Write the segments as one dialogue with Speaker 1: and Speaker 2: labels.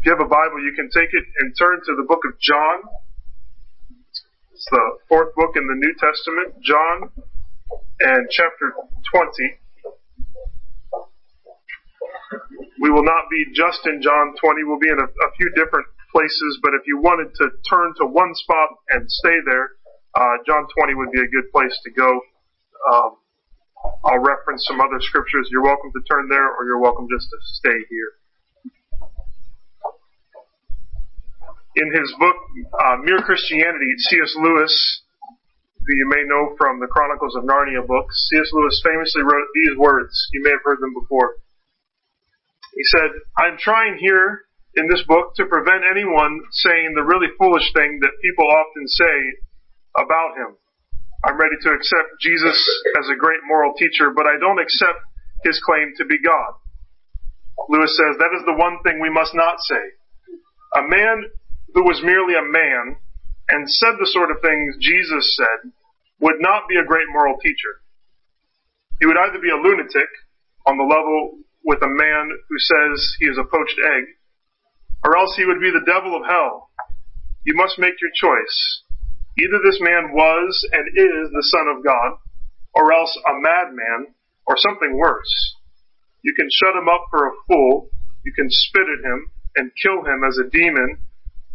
Speaker 1: If you have a Bible, you can take it and turn to the book of John. It's the fourth book in the New Testament, John, and chapter 20. We will not be just in John 20. We'll be in a, a few different places, but if you wanted to turn to one spot and stay there, uh, John 20 would be a good place to go. Um, I'll reference some other scriptures. You're welcome to turn there, or you're welcome just to stay here. In his book, uh, Mere Christianity, C.S. Lewis, who you may know from the Chronicles of Narnia books, C.S. Lewis famously wrote these words. You may have heard them before. He said, I'm trying here in this book to prevent anyone saying the really foolish thing that people often say about him. I'm ready to accept Jesus as a great moral teacher, but I don't accept his claim to be God. Lewis says that is the one thing we must not say. A man who was merely a man and said the sort of things Jesus said would not be a great moral teacher. He would either be a lunatic on the level with a man who says he is a poached egg, or else he would be the devil of hell. You must make your choice. Either this man was and is the Son of God, or else a madman, or something worse. You can shut him up for a fool, you can spit at him and kill him as a demon,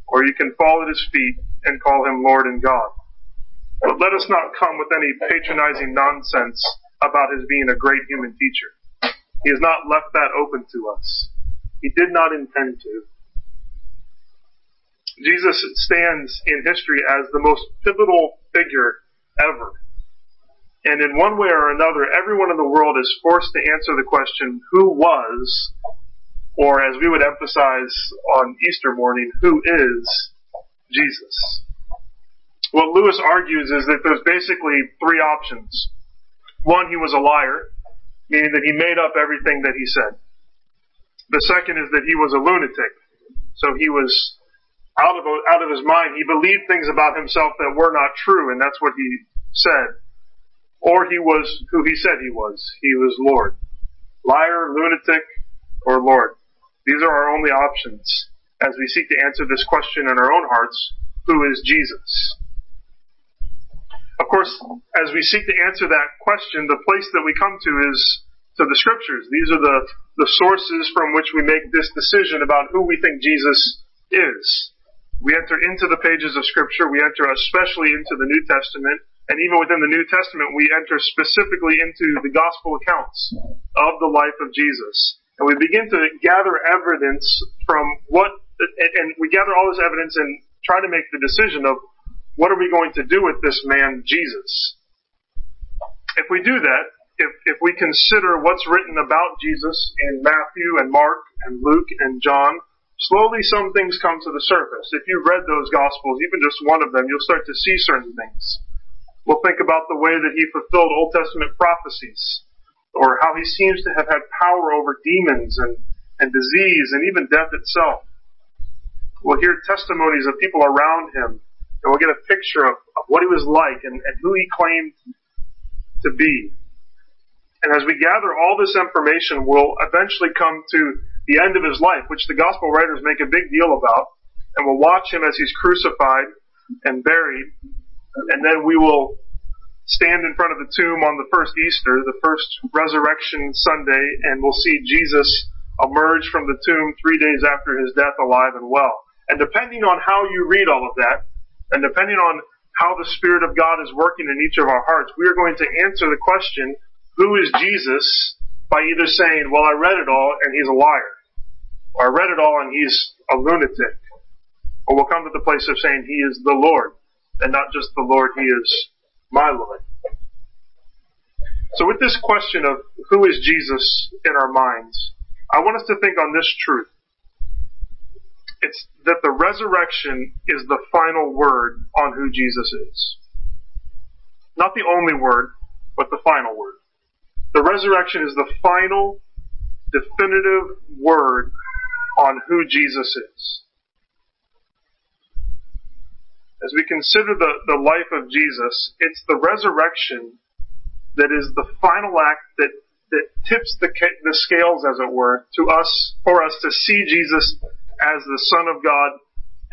Speaker 1: or you can fall at his feet and call him Lord and God. But let us not come with any patronizing nonsense about his being a great human teacher. He has not left that open to us. He did not intend to. Jesus stands in history as the most pivotal figure ever. And in one way or another, everyone in the world is forced to answer the question, who was, or as we would emphasize on Easter morning, who is Jesus? What Lewis argues is that there's basically three options. One, he was a liar, meaning that he made up everything that he said. The second is that he was a lunatic. So he was out of, out of his mind. He believed things about himself that were not true, and that's what he said. Or he was who he said he was. He was Lord. Liar, lunatic, or Lord. These are our only options as we seek to answer this question in our own hearts. Who is Jesus? Of course, as we seek to answer that question, the place that we come to is to the scriptures. These are the, the sources from which we make this decision about who we think Jesus is. We enter into the pages of Scripture. We enter especially into the New Testament. And even within the New Testament, we enter specifically into the gospel accounts of the life of Jesus. And we begin to gather evidence from what, and we gather all this evidence and try to make the decision of what are we going to do with this man, Jesus? If we do that, if, if we consider what's written about Jesus in Matthew and Mark and Luke and John, slowly some things come to the surface. If you've read those Gospels, even just one of them, you'll start to see certain things. We'll think about the way that he fulfilled Old Testament prophecies, or how he seems to have had power over demons and, and disease and even death itself. We'll hear testimonies of people around him, and we'll get a picture of, of what he was like and, and who he claimed to be. And as we gather all this information, we'll eventually come to the end of his life, which the gospel writers make a big deal about, and we'll watch him as he's crucified and buried, and then we will stand in front of the tomb on the first Easter, the first resurrection Sunday, and we'll see Jesus emerge from the tomb three days after his death alive and well. And depending on how you read all of that, and depending on how the Spirit of God is working in each of our hearts, we are going to answer the question, who is Jesus? By either saying, well, I read it all and he's a liar. Or I read it all and he's a lunatic. Or we'll come to the place of saying he is the Lord, and not just the Lord, he is my Lord. So with this question of who is Jesus in our minds, I want us to think on this truth. It's that the resurrection is the final word on who Jesus is. Not the only word, but the final word. The resurrection is the final, definitive word on who Jesus is. As we consider the, the life of Jesus, it's the resurrection that is the final act that, that tips the, the scales, as it were, to us, for us to see Jesus as the Son of God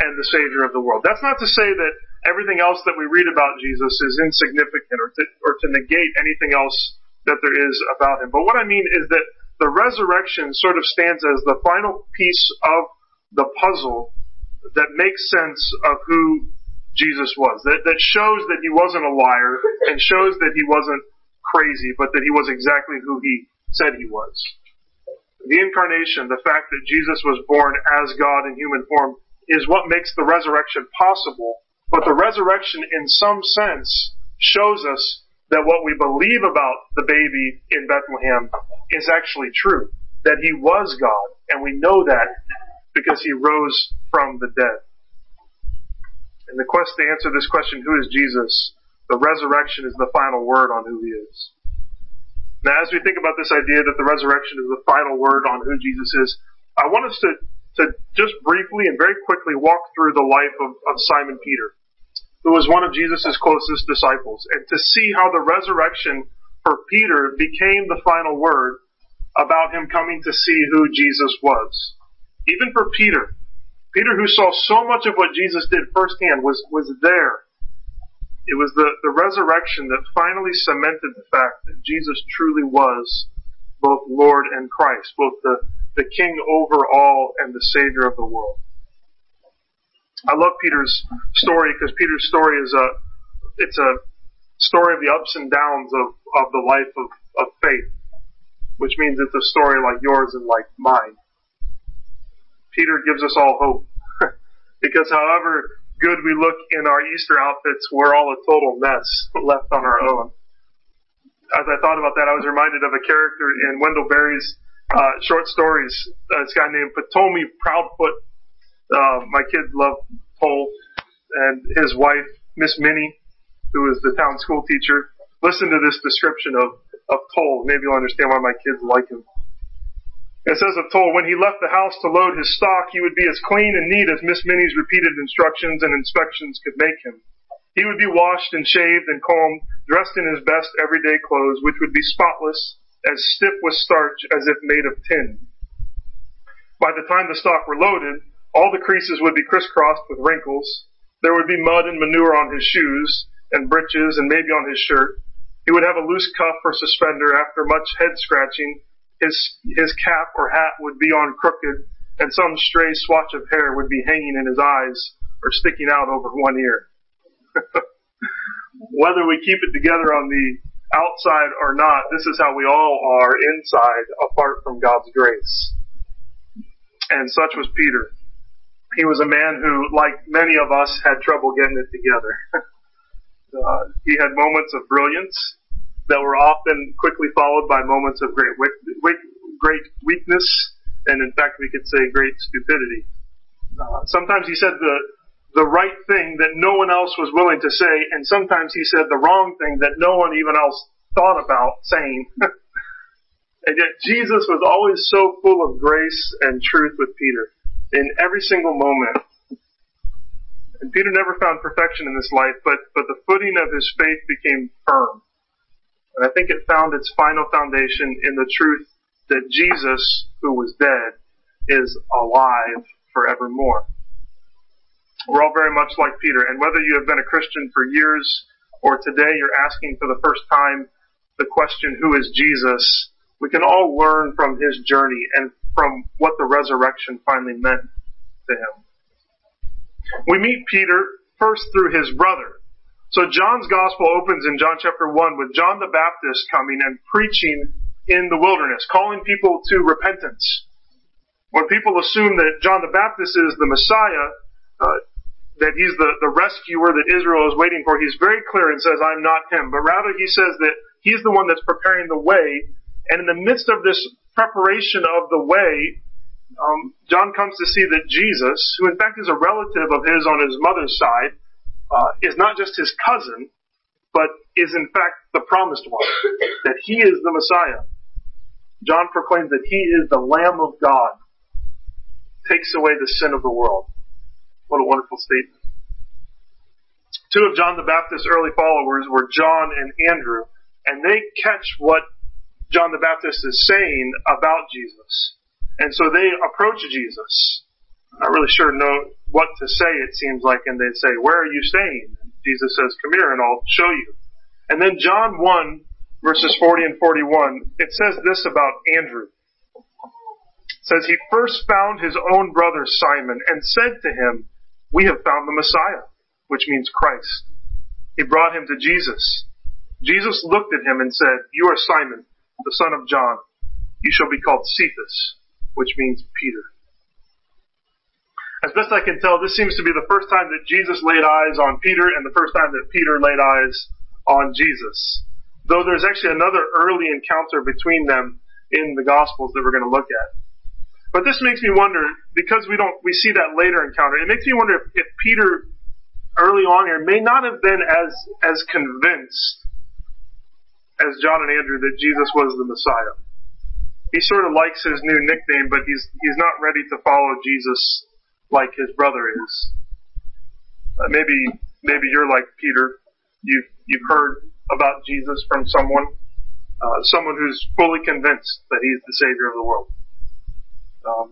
Speaker 1: and the Savior of the world. That's not to say that everything else that we read about Jesus is insignificant or to, or to negate anything else that there is about him. But what I mean is that the resurrection sort of stands as the final piece of the puzzle that makes sense of who Jesus was. That, that shows that he wasn't a liar and shows that he wasn't crazy, but that he was exactly who he said he was. The incarnation, the fact that Jesus was born as God in human form, is what makes the resurrection possible. But the resurrection, in some sense, shows us that what we believe about the baby in Bethlehem is actually true. That he was God, and we know that because he rose from the dead. In the quest to answer this question, who is Jesus? The resurrection is the final word on who he is. Now, as we think about this idea that the resurrection is the final word on who Jesus is, I want us to, to just briefly and very quickly walk through the life of, of Simon Peter, who was one of Jesus' closest disciples, and to see how the resurrection for Peter became the final word about him coming to see who Jesus was. Even for Peter, Peter who saw so much of what Jesus did firsthand was, was there it was the, the resurrection that finally cemented the fact that Jesus truly was both Lord and Christ, both the, the King over all and the Savior of the world. I love Peter's story because Peter's story is a, it's a story of the ups and downs of, of the life of, of faith, which means it's a story like yours and like mine. Peter gives us all hope because however good we look in our Easter outfits, we're all a total mess left on our own. As I thought about that, I was reminded of a character in Wendell Berry's uh, short stories. Uh, this guy named Ptolemy Proudfoot. Uh, my kids love Tol, and his wife, Miss Minnie, who is the town school teacher. Listen to this description of of Tol. Maybe you'll understand why my kids like him. It says of Tol, when he left the house to load his stock, he would be as clean and neat as Miss Minnie's repeated instructions and inspections could make him. He would be washed and shaved and combed, dressed in his best everyday clothes, which would be spotless, as stiff with starch as if made of tin. By the time the stock were loaded, all the creases would be crisscrossed with wrinkles. There would be mud and manure on his shoes and breeches and maybe on his shirt. He would have a loose cuff or suspender after much head scratching his his cap or hat would be on crooked, and some stray swatch of hair would be hanging in his eyes or sticking out over one ear. Whether we keep it together on the outside or not, this is how we all are inside apart from God's grace. And such was Peter. He was a man who, like many of us, had trouble getting it together. uh, he had moments of brilliance that were often quickly followed by moments of great great weakness, and in fact, we could say great stupidity. Uh, sometimes he said the the right thing that no one else was willing to say, and sometimes he said the wrong thing that no one even else thought about saying. and yet Jesus was always so full of grace and truth with Peter in every single moment. And Peter never found perfection in this life, but, but the footing of his faith became firm. And I think it found its final foundation in the truth that Jesus, who was dead, is alive forevermore. We're all very much like Peter, and whether you have been a Christian for years or today you're asking for the first time the question, who is Jesus? We can all learn from his journey and from what the resurrection finally meant to him. We meet Peter first through his brother, so John's gospel opens in John chapter 1 with John the Baptist coming and preaching in the wilderness, calling people to repentance. When people assume that John the Baptist is the Messiah, uh, that he's the, the rescuer that Israel is waiting for, he's very clear and says, I'm not him. But rather he says that he's the one that's preparing the way. And in the midst of this preparation of the way, um, John comes to see that Jesus, who in fact is a relative of his on his mother's side, uh, is not just his cousin, but is in fact the promised one, that he is the Messiah. John proclaims that he is the Lamb of God, takes away the sin of the world. What a wonderful statement. Two of John the Baptist's early followers were John and Andrew, and they catch what John the Baptist is saying about Jesus. And so they approach Jesus not really sure know what to say, it seems like, and they say, where are you staying? Jesus says, come here and I'll show you. And then John 1 verses 40 and 41, it says this about Andrew. It says, he first found his own brother Simon and said to him, we have found the Messiah, which means Christ. He brought him to Jesus. Jesus looked at him and said, you are Simon, the son of John. You shall be called Cephas, which means Peter. As best I can tell, this seems to be the first time that Jesus laid eyes on Peter and the first time that Peter laid eyes on Jesus. Though there's actually another early encounter between them in the Gospels that we're going to look at. But this makes me wonder, because we don't, we see that later encounter, it makes me wonder if, if Peter early on here may not have been as, as convinced as John and Andrew that Jesus was the Messiah. He sort of likes his new nickname, but he's, he's not ready to follow Jesus like his brother is. Uh, maybe maybe you're like Peter. You've you've heard about Jesus from someone, uh, someone who's fully convinced that he's the Savior of the world, um,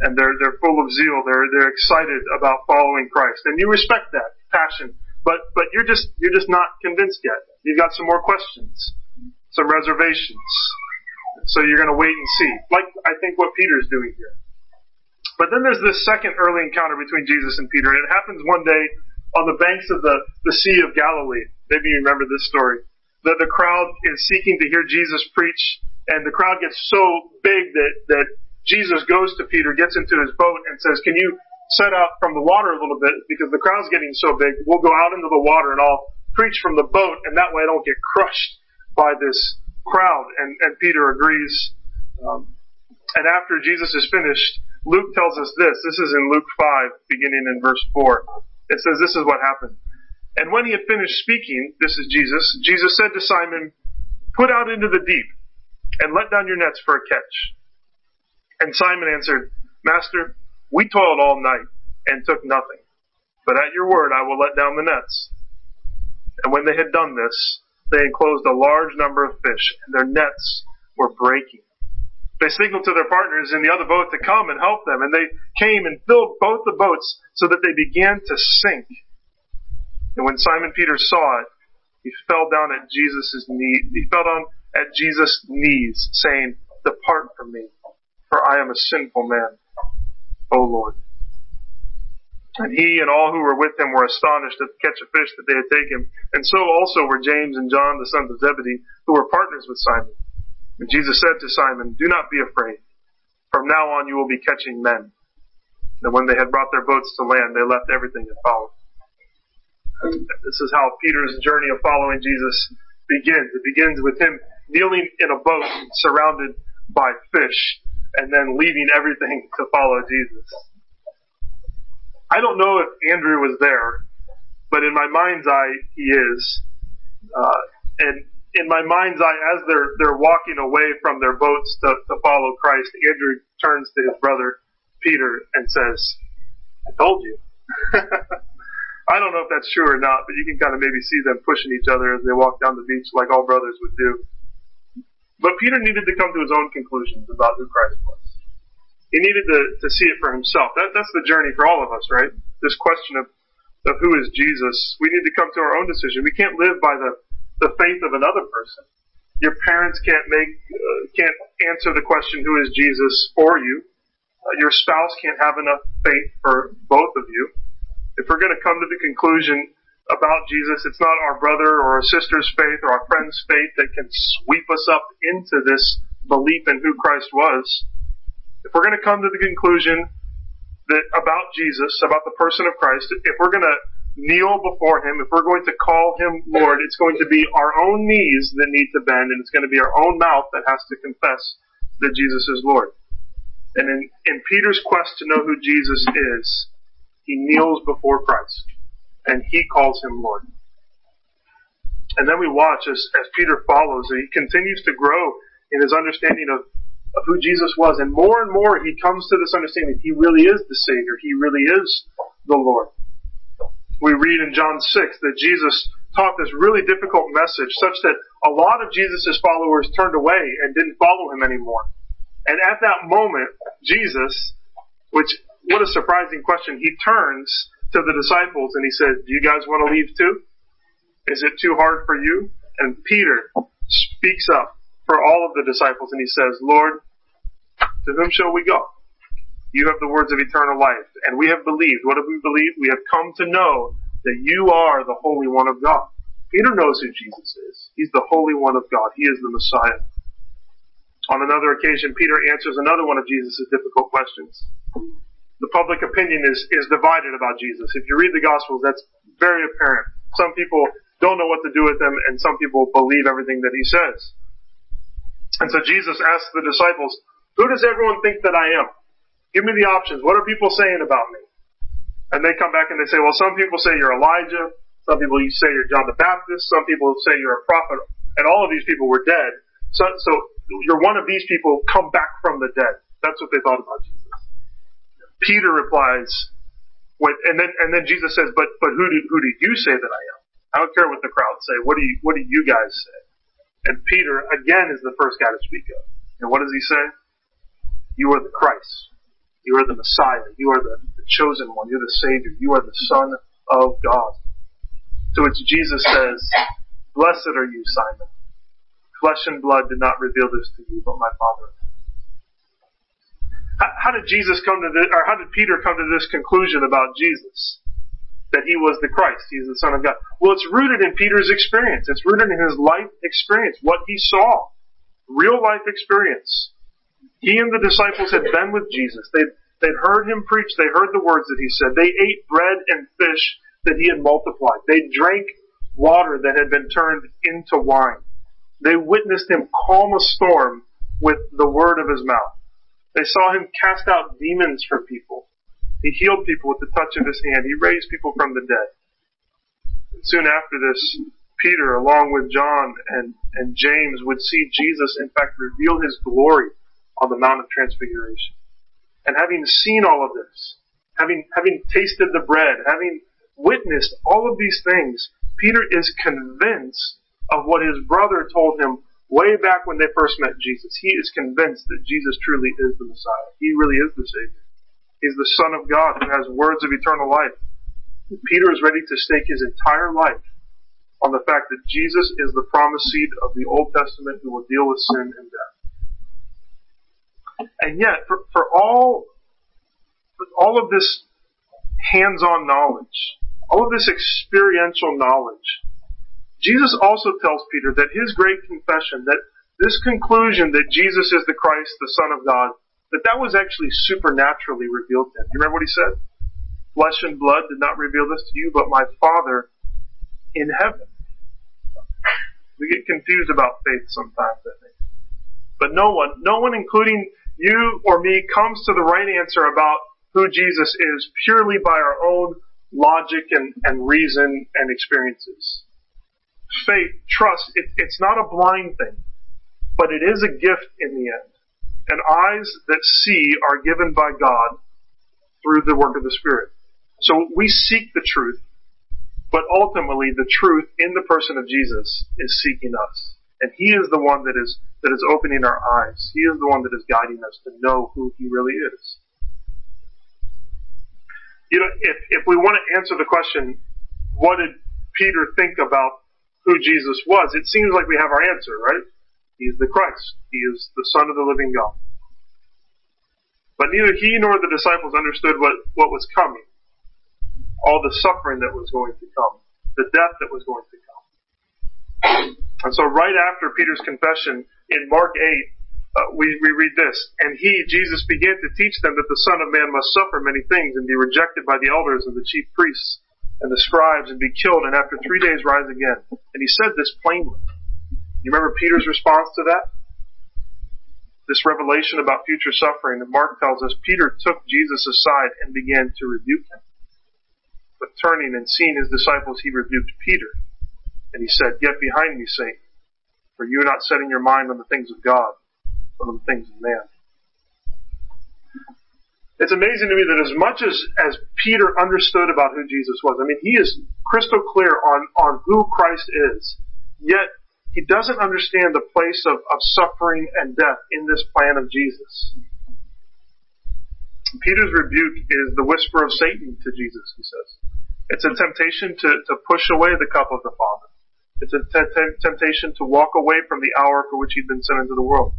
Speaker 1: and they're they're full of zeal. They're they're excited about following Christ, and you respect that passion. But but you're just you're just not convinced yet. You've got some more questions, some reservations. So you're going to wait and see, like I think what Peter's doing here. But then there's this second early encounter between Jesus and Peter, and it happens one day on the banks of the, the Sea of Galilee. Maybe you remember this story. That the crowd is seeking to hear Jesus preach, and the crowd gets so big that, that Jesus goes to Peter, gets into his boat, and says, Can you set out from the water a little bit? Because the crowd's getting so big, we'll go out into the water and I'll preach from the boat, and that way I don't get crushed by this crowd. And, and Peter agrees. Um, and after Jesus is finished, Luke tells us this. This is in Luke 5, beginning in verse 4. It says this is what happened. And when he had finished speaking, this is Jesus, Jesus said to Simon, Put out into the deep and let down your nets for a catch. And Simon answered, Master, we toiled all night and took nothing. But at your word I will let down the nets. And when they had done this, they enclosed a large number of fish, and their nets were breaking. They signaled to their partners in the other boat to come and help them, and they came and filled both the boats so that they began to sink. And when Simon Peter saw it, he fell down at Jesus' knee. He fell down at Jesus' knees, saying, "Depart from me, for I am a sinful man, O Lord." And he and all who were with him were astonished at the catch of fish that they had taken, and so also were James and John, the sons of Zebedee, who were partners with Simon. And Jesus said to Simon, Do not be afraid. From now on you will be catching men. And when they had brought their boats to land, they left everything and followed. This is how Peter's journey of following Jesus begins. It begins with him kneeling in a boat surrounded by fish and then leaving everything to follow Jesus. I don't know if Andrew was there, but in my mind's eye, he is. Uh, and in my mind's eye, as they're they're walking away from their boats to, to follow Christ, Andrew turns to his brother Peter and says, "I told you." I don't know if that's true or not, but you can kind of maybe see them pushing each other as they walk down the beach, like all brothers would do. But Peter needed to come to his own conclusions about who Christ was. He needed to, to see it for himself. That, that's the journey for all of us, right? This question of, of who is Jesus. We need to come to our own decision. We can't live by the the faith of another person. Your parents can't make, uh, can't answer the question, who is Jesus for you? Uh, your spouse can't have enough faith for both of you. If we're going to come to the conclusion about Jesus, it's not our brother or our sister's faith or our friend's faith that can sweep us up into this belief in who Christ was. If we're going to come to the conclusion that about Jesus, about the person of Christ, if we're going to kneel before Him, if we're going to call Him Lord, it's going to be our own knees that need to bend, and it's going to be our own mouth that has to confess that Jesus is Lord. And in, in Peter's quest to know who Jesus is, he kneels before Christ, and he calls Him Lord. And then we watch as, as Peter follows, and he continues to grow in his understanding of, of who Jesus was. And more and more he comes to this understanding. He really is the Savior. He really is the Lord we read in John 6 that Jesus taught this really difficult message such that a lot of Jesus' followers turned away and didn't follow him anymore. And at that moment, Jesus, which what a surprising question. He turns to the disciples and he says, do you guys want to leave too? Is it too hard for you? And Peter speaks up for all of the disciples and he says, Lord, to whom shall we go? You have the words of eternal life and we have believed. What have we believed? We have come to know that you are the Holy One of God. Peter knows who Jesus is. He's the Holy One of God. He is the Messiah. On another occasion, Peter answers another one of Jesus' difficult questions. The public opinion is, is divided about Jesus. If you read the Gospels, that's very apparent. Some people don't know what to do with him, and some people believe everything that he says. And so Jesus asks the disciples, who does everyone think that I am? Give me the options. What are people saying about me? And they come back and they say, well, some people say you're Elijah. Some people say you're John the Baptist. Some people say you're a prophet. And all of these people were dead. So, so you're one of these people come back from the dead. That's what they thought about Jesus. Peter replies, and then and then Jesus says, but but who do who do you say that I am? I don't care what the crowd say. What do you what do you guys say? And Peter again is the first guy to speak up. And what does he say? You are the Christ. You are the Messiah. You are the, the chosen one. You're the Savior. You are the Son of God. To which Jesus says, Blessed are you, Simon. Flesh and blood did not reveal this to you, but my Father. How, how did Jesus come to this, or how did Peter come to this conclusion about Jesus? That he was the Christ, he is the Son of God. Well, it's rooted in Peter's experience. It's rooted in his life experience, what he saw. Real life experience. He and the disciples had been with Jesus. They'd, they'd heard him preach. They heard the words that he said. They ate bread and fish that he had multiplied. They drank water that had been turned into wine. They witnessed him calm a storm with the word of his mouth. They saw him cast out demons from people. He healed people with the touch of his hand. He raised people from the dead. And soon after this, Peter, along with John and, and James, would see Jesus, in fact, reveal his glory on the Mount of Transfiguration. And having seen all of this, having, having tasted the bread, having witnessed all of these things, Peter is convinced of what his brother told him way back when they first met Jesus. He is convinced that Jesus truly is the Messiah. He really is the Savior. He's the Son of God who has words of eternal life. Peter is ready to stake his entire life on the fact that Jesus is the promised seed of the Old Testament who will deal with sin and death. And yet, for, for all, for all of this hands-on knowledge, all of this experiential knowledge, Jesus also tells Peter that his great confession, that this conclusion that Jesus is the Christ, the Son of God, that that was actually supernaturally revealed to him. You remember what he said? Flesh and blood did not reveal this to you, but my Father in heaven. We get confused about faith sometimes, I think. But no one, no one including you or me comes to the right answer about who Jesus is purely by our own logic and, and reason and experiences faith, trust, it, it's not a blind thing, but it is a gift in the end. And eyes that see are given by God through the work of the Spirit. So we seek the truth, but ultimately the truth in the person of Jesus is seeking us. And He is the one that is, that is opening our eyes. He is the one that is guiding us to know who He really is. You know, if, if we want to answer the question, what did Peter think about who Jesus was, it seems like we have our answer, right? He is the Christ. He is the Son of the living God. But neither he nor the disciples understood what, what was coming. All the suffering that was going to come. The death that was going to come. And so right after Peter's confession in Mark 8, uh, we, we read this, and he, Jesus, began to teach them that the Son of Man must suffer many things and be rejected by the elders and the chief priests and the scribes and be killed and after three days rise again. And he said this plainly. You remember Peter's response to that? This revelation about future suffering. And Mark tells us Peter took Jesus aside and began to rebuke him. But turning and seeing his disciples, he rebuked Peter. And he said, Get behind me, Satan, for you are not setting your mind on the things of God, but on the things of man. It's amazing to me that as much as, as Peter understood about who Jesus was, I mean, he is crystal clear on, on who Christ is, yet he doesn't understand the place of, of suffering and death in this plan of Jesus. Peter's rebuke is the whisper of Satan to Jesus, he says. It's a temptation to, to push away the cup of the Father. It's a t- t- temptation to walk away from the hour for which he'd been sent into the world.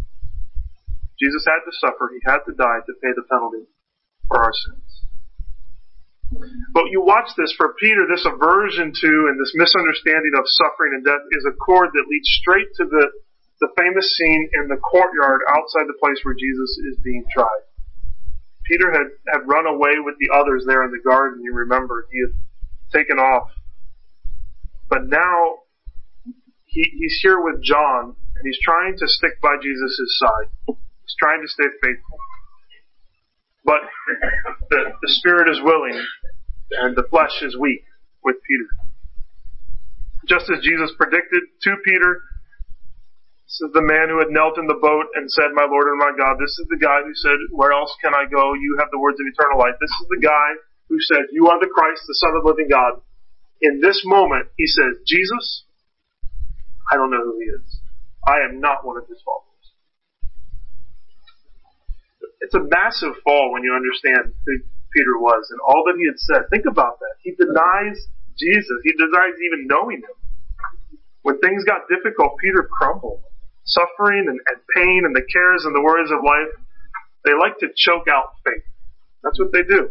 Speaker 1: Jesus had to suffer. He had to die to pay the penalty for our sins. But you watch this for Peter, this aversion to and this misunderstanding of suffering and death is a cord that leads straight to the, the famous scene in the courtyard outside the place where Jesus is being tried. Peter had, had run away with the others there in the garden, you remember. He had taken off. But now he, he's here with John and he's trying to stick by Jesus' side. He's trying to stay faithful. But the, the spirit is willing and the flesh is weak with Peter. Just as Jesus predicted to Peter, this is the man who had knelt in the boat and said, My Lord and my God. This is the guy who said, Where else can I go? You have the words of eternal life. This is the guy who said, You are the Christ, the Son of the living God. In this moment, he says, Jesus, I don't know who he is. I am not one of his followers. It's a massive fall when you understand who Peter was and all that he had said. Think about that. He denies Jesus. He denies even knowing him. When things got difficult, Peter crumbled. Suffering and, and pain and the cares and the worries of life, they like to choke out faith. That's what they do.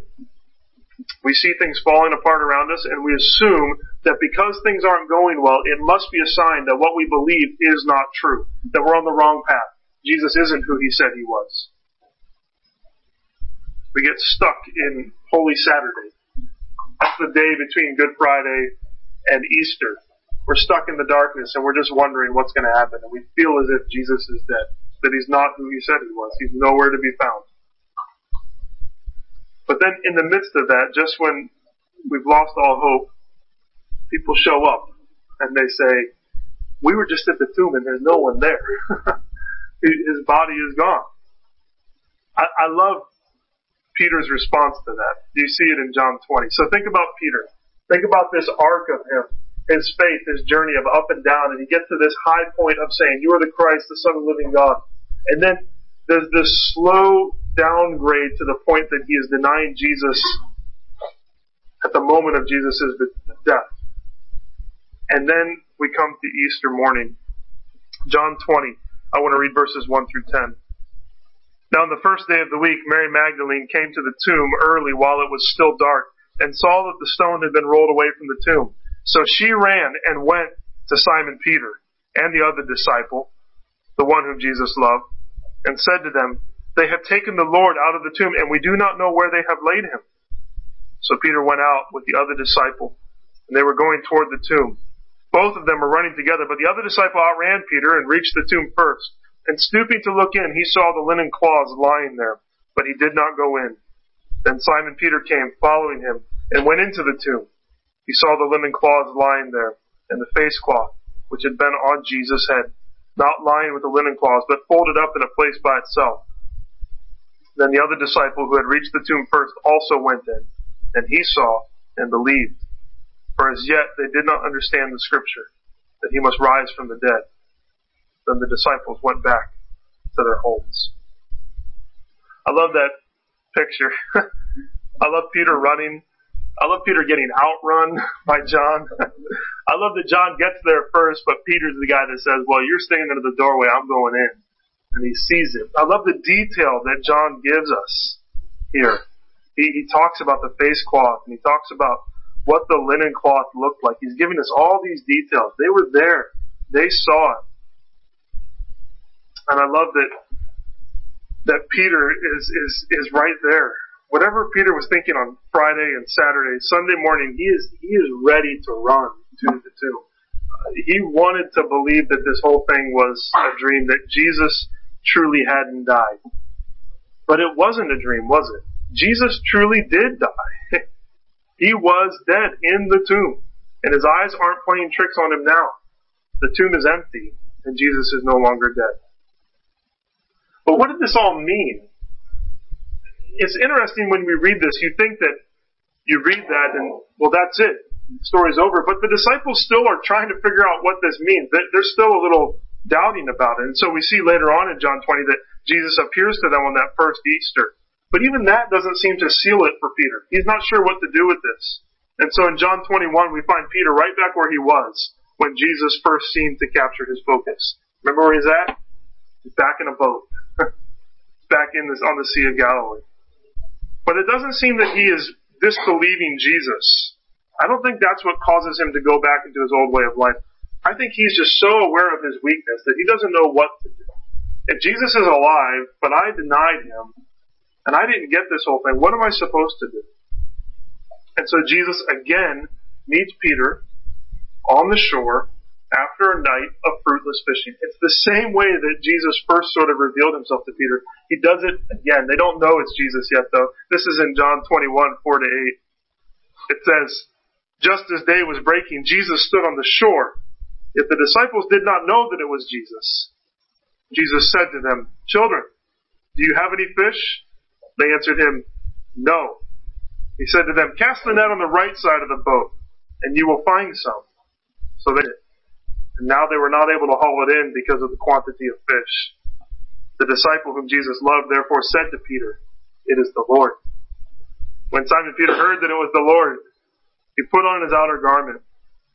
Speaker 1: We see things falling apart around us and we assume that because things aren't going well, it must be a sign that what we believe is not true, that we're on the wrong path. Jesus isn't who he said he was. We get stuck in Holy Saturday. That's the day between Good Friday and Easter. We're stuck in the darkness and we're just wondering what's going to happen. And we feel as if Jesus is dead, that he's not who he said he was. He's nowhere to be found. But then in the midst of that, just when we've lost all hope, people show up and they say, we were just at the tomb and there's no one there. His body is gone. I, I love Peter's response to that. You see it in John 20. So think about Peter. Think about this arc of him, his faith, his journey of up and down, and he gets to this high point of saying, You are the Christ, the Son of the living God. And then there's this slow downgrade to the point that he is denying Jesus at the moment of Jesus' death. And then we come to Easter morning. John 20. I want to read verses 1 through 10. Now on the first day of the week, Mary Magdalene came to the tomb early while it was still dark and saw that the stone had been rolled away from the tomb. So she ran and went to Simon Peter and the other disciple, the one whom Jesus loved, and said to them, They have taken the Lord out of the tomb and we do not know where they have laid him. So Peter went out with the other disciple and they were going toward the tomb. Both of them were running together, but the other disciple outran Peter and reached the tomb first. And stooping to look in, he saw the linen cloths lying there, but he did not go in. Then Simon Peter came, following him, and went into the tomb. He saw the linen cloths lying there, and the face cloth, which had been on Jesus' head, not lying with the linen cloths, but folded up in a place by itself. Then the other disciple who had reached the tomb first also went in, and he saw and believed. For as yet they did not understand the scripture, that he must rise from the dead. Then the disciples went back to their homes. I love that picture. I love Peter running. I love Peter getting outrun by John. I love that John gets there first, but Peter's the guy that says, well, you're standing under the doorway, I'm going in. And he sees it. I love the detail that John gives us here. He, he talks about the face cloth and he talks about what the linen cloth looked like. He's giving us all these details. They were there. They saw it. And I love that that Peter is is is right there. Whatever Peter was thinking on Friday and Saturday, Sunday morning, he is he is ready to run to the tomb. Uh, he wanted to believe that this whole thing was a dream, that Jesus truly hadn't died. But it wasn't a dream, was it? Jesus truly did die. he was dead in the tomb. And his eyes aren't playing tricks on him now. The tomb is empty, and Jesus is no longer dead. But what did this all mean? It's interesting when we read this, you think that you read that and, well, that's it. The story's over. But the disciples still are trying to figure out what this means. They're still a little doubting about it. And so we see later on in John 20 that Jesus appears to them on that first Easter. But even that doesn't seem to seal it for Peter. He's not sure what to do with this. And so in John 21, we find Peter right back where he was when Jesus first seemed to capture his focus. Remember where he's at? He's back in a boat. back in this, on the Sea of Galilee. But it doesn't seem that he is disbelieving Jesus. I don't think that's what causes him to go back into his old way of life. I think he's just so aware of his weakness that he doesn't know what to do. If Jesus is alive, but I denied him, and I didn't get this whole thing, what am I supposed to do? And so Jesus again meets Peter on the shore after a night of fruitless fishing. It's the same way that Jesus first sort of revealed himself to Peter. He does it again. They don't know it's Jesus yet though. This is in John 21, 4 to 8. It says, just as day was breaking, Jesus stood on the shore. Yet the disciples did not know that it was Jesus. Jesus said to them, Children, do you have any fish? They answered him, No. He said to them, Cast the net on the right side of the boat, and you will find some. So they did. And now they were not able to haul it in because of the quantity of fish. The disciple whom Jesus loved therefore said to Peter, It is the Lord. When Simon Peter heard that it was the Lord, he put on his outer garment,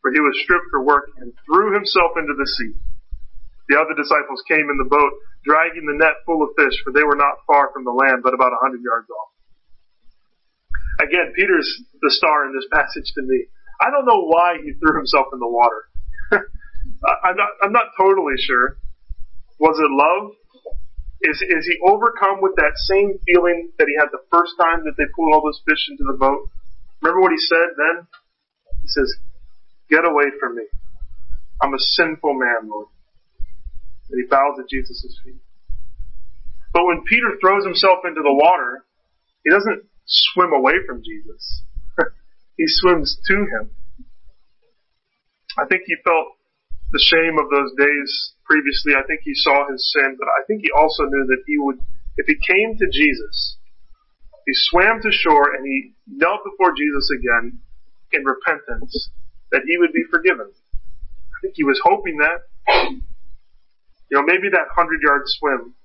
Speaker 1: for he was stripped for work, and threw himself into the sea. The other disciples came in the boat, dragging the net full of fish, for they were not far from the land, but about a hundred yards off. Again, Peter's the star in this passage to me. I don't know why he threw himself in the water. I'm not, I'm not totally sure. Was it love? Is, is he overcome with that same feeling that he had the first time that they pulled all those fish into the boat? Remember what he said then? He says, get away from me. I'm a sinful man, Lord. And he bows at Jesus' feet. But when Peter throws himself into the water, he doesn't swim away from Jesus. he swims to him. I think he felt the shame of those days previously. I think he saw his sin, but I think he also knew that he would, if he came to Jesus, he swam to shore and he knelt before Jesus again in repentance, that he would be forgiven. I think he was hoping that. You know, maybe that hundred yard swim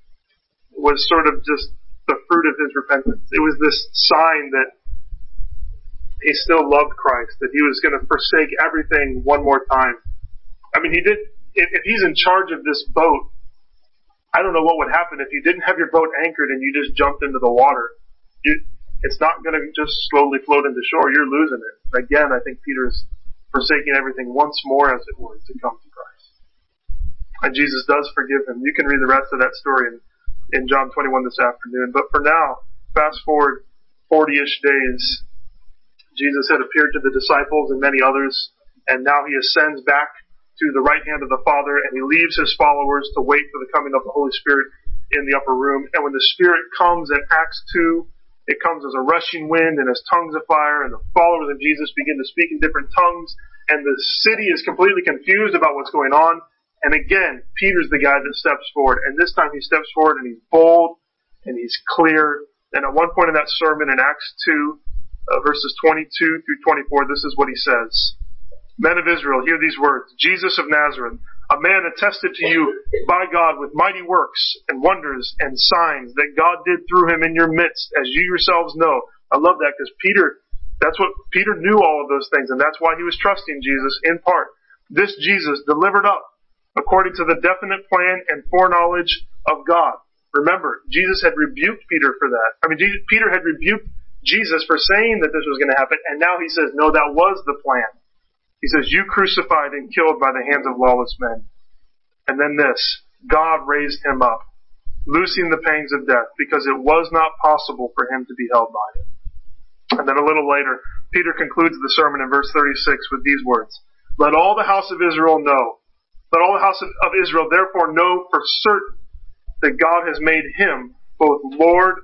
Speaker 1: was sort of just the fruit of his repentance. It was this sign that he still loved Christ, that he was going to forsake everything one more time. I mean, he did, if, if he's in charge of this boat, I don't know what would happen if you didn't have your boat anchored and you just jumped into the water. You, it's not going to just slowly float into shore. You're losing it. Again, I think Peter's forsaking everything once more, as it were, to come to Christ. And Jesus does forgive him. You can read the rest of that story in in John 21 this afternoon. But for now, fast forward 40-ish days, Jesus had appeared to the disciples and many others, and now he ascends back to the right hand of the Father, and he leaves his followers to wait for the coming of the Holy Spirit in the upper room. And when the Spirit comes in Acts 2, it comes as a rushing wind and as tongues of fire, and the followers of Jesus begin to speak in different tongues, and the city is completely confused about what's going on. And again, Peter's the guy that steps forward. And this time he steps forward and he's bold and he's clear. And at one point in that sermon in Acts 2, uh, verses 22 through 24, this is what he says. Men of Israel, hear these words. Jesus of Nazareth, a man attested to you by God with mighty works and wonders and signs that God did through him in your midst, as you yourselves know. I love that because Peter, that's what, Peter knew all of those things and that's why he was trusting Jesus in part. This Jesus delivered up according to the definite plan and foreknowledge of God. Remember, Jesus had rebuked Peter for that. I mean, Peter had rebuked Jesus for saying that this was going to happen, and now he says, no, that was the plan. He says, you crucified and killed by the hands of lawless men. And then this, God raised him up, loosing the pangs of death, because it was not possible for him to be held by it. And then a little later, Peter concludes the sermon in verse 36 with these words, Let all the house of Israel know let all the house of Israel therefore know for certain that God has made him both Lord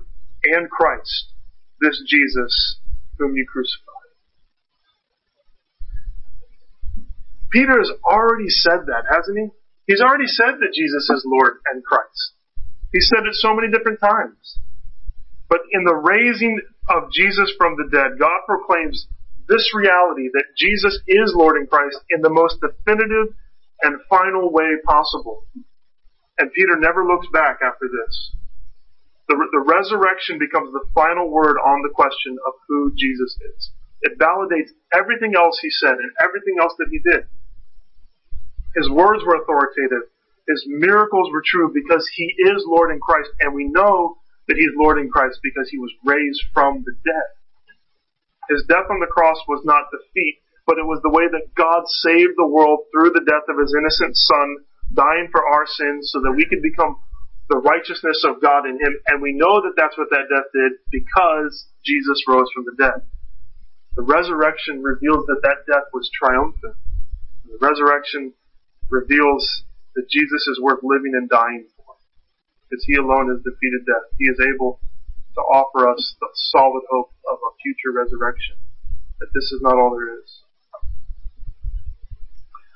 Speaker 1: and Christ, this Jesus whom you crucified. Peter has already said that, hasn't he? He's already said that Jesus is Lord and Christ. He said it so many different times. But in the raising of Jesus from the dead, God proclaims this reality that Jesus is Lord and Christ in the most definitive and final way possible. And Peter never looks back after this. The, the resurrection becomes the final word on the question of who Jesus is. It validates everything else he said and everything else that he did. His words were authoritative. His miracles were true because he is Lord in Christ, and we know that he is Lord in Christ because he was raised from the dead. His death on the cross was not defeat, but it was the way that God saved the world through the death of his innocent son, dying for our sins so that we could become the righteousness of God in him. And we know that that's what that death did because Jesus rose from the dead. The resurrection reveals that that death was triumphant. The resurrection reveals that Jesus is worth living and dying for. Because he alone has defeated death. He is able to offer us the solid hope of a future resurrection. That this is not all there is.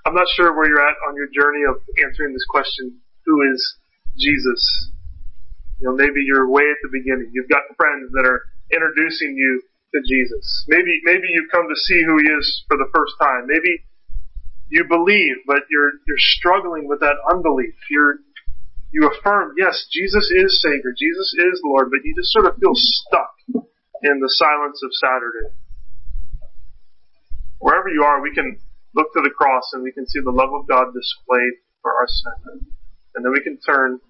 Speaker 1: I'm not sure where you're at on your journey of answering this question, who is Jesus. You know, maybe you're way at the beginning. You've got friends that are introducing you to Jesus. Maybe, maybe you've come to see who he is for the first time. Maybe you believe, but you're, you're struggling with that unbelief. You're, you affirm, yes, Jesus is Savior, Jesus is Lord, but you just sort of feel stuck in the silence of Saturday. Wherever you are, we can look to the cross and we can see the love of God displayed for our sin. And then we can turn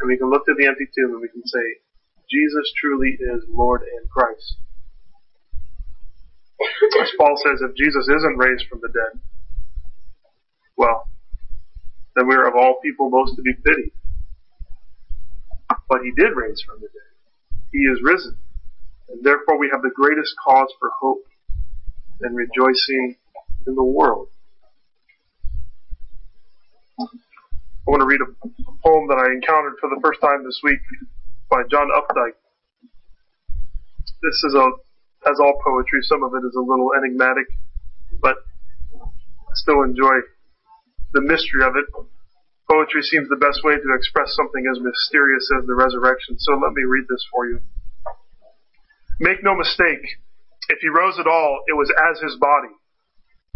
Speaker 1: and we can look to the empty tomb and we can say, Jesus truly is Lord and Christ. As Paul says, if Jesus isn't raised from the dead, well, then we are of all people most to be pitied. But he did raise from the dead. He is risen. And therefore we have the greatest cause for hope and rejoicing in the world. I want to read a poem that I encountered for the first time this week by John Updike. This is a, as all poetry, some of it is a little enigmatic, but I still enjoy the mystery of it. Poetry seems the best way to express something as mysterious as the resurrection, so let me read this for you. Make no mistake, if he rose at all, it was as his body.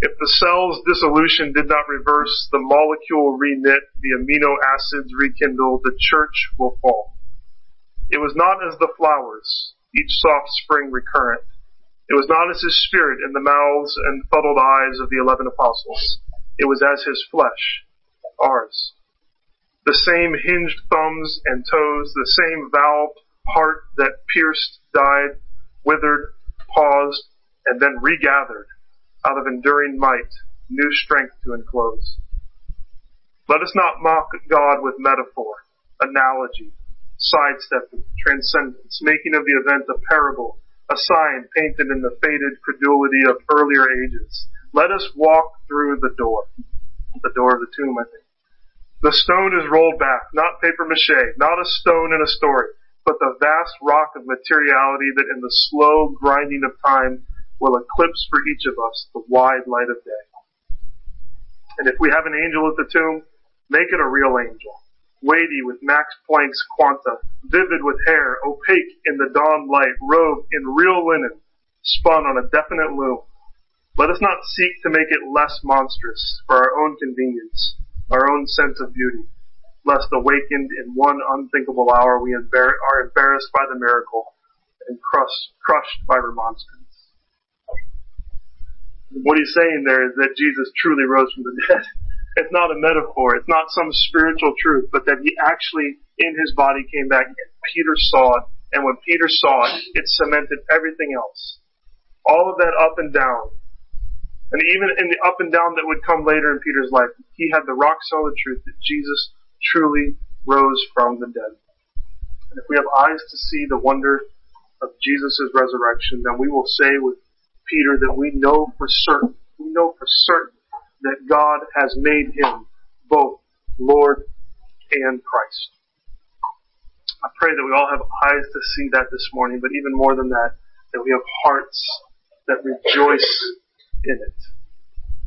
Speaker 1: If the cell's dissolution did not reverse, the molecule reknit, the amino acids rekindle, the church will fall. It was not as the flowers, each soft spring recurrent. It was not as his spirit in the mouths and fuddled eyes of the eleven apostles. It was as his flesh, ours. The same hinged thumbs and toes, the same valved heart that pierced, died, withered, paused, and then regathered out of enduring might, new strength to enclose. Let us not mock God with metaphor, analogy, sidestepping, transcendence, making of the event a parable, a sign painted in the faded credulity of earlier ages. Let us walk through the door, the door of the tomb, I think. The stone is rolled back, not paper mache, not a stone in a story, but the vast rock of materiality that in the slow grinding of time will eclipse for each of us the wide light of day. And if we have an angel at the tomb, make it a real angel, weighty with Max Planck's quanta, vivid with hair, opaque in the dawn light, robed in real linen, spun on a definite loom. Let us not seek to make it less monstrous for our own convenience, our own sense of beauty, lest awakened in one unthinkable hour we embar- are embarrassed by the miracle and crushed, crushed by remonstrance. What he's saying there is that Jesus truly rose from the dead. It's not a metaphor. It's not some spiritual truth, but that he actually in his body came back and Peter saw it. And when Peter saw it, it cemented everything else. All of that up and down. And even in the up and down that would come later in Peter's life, he had the rock solid truth that Jesus truly rose from the dead. And if we have eyes to see the wonder of Jesus' resurrection, then we will say with Peter that we know for certain, we know for certain that God has made him both Lord and Christ. I pray that we all have eyes to see that this morning, but even more than that, that we have hearts that rejoice in it.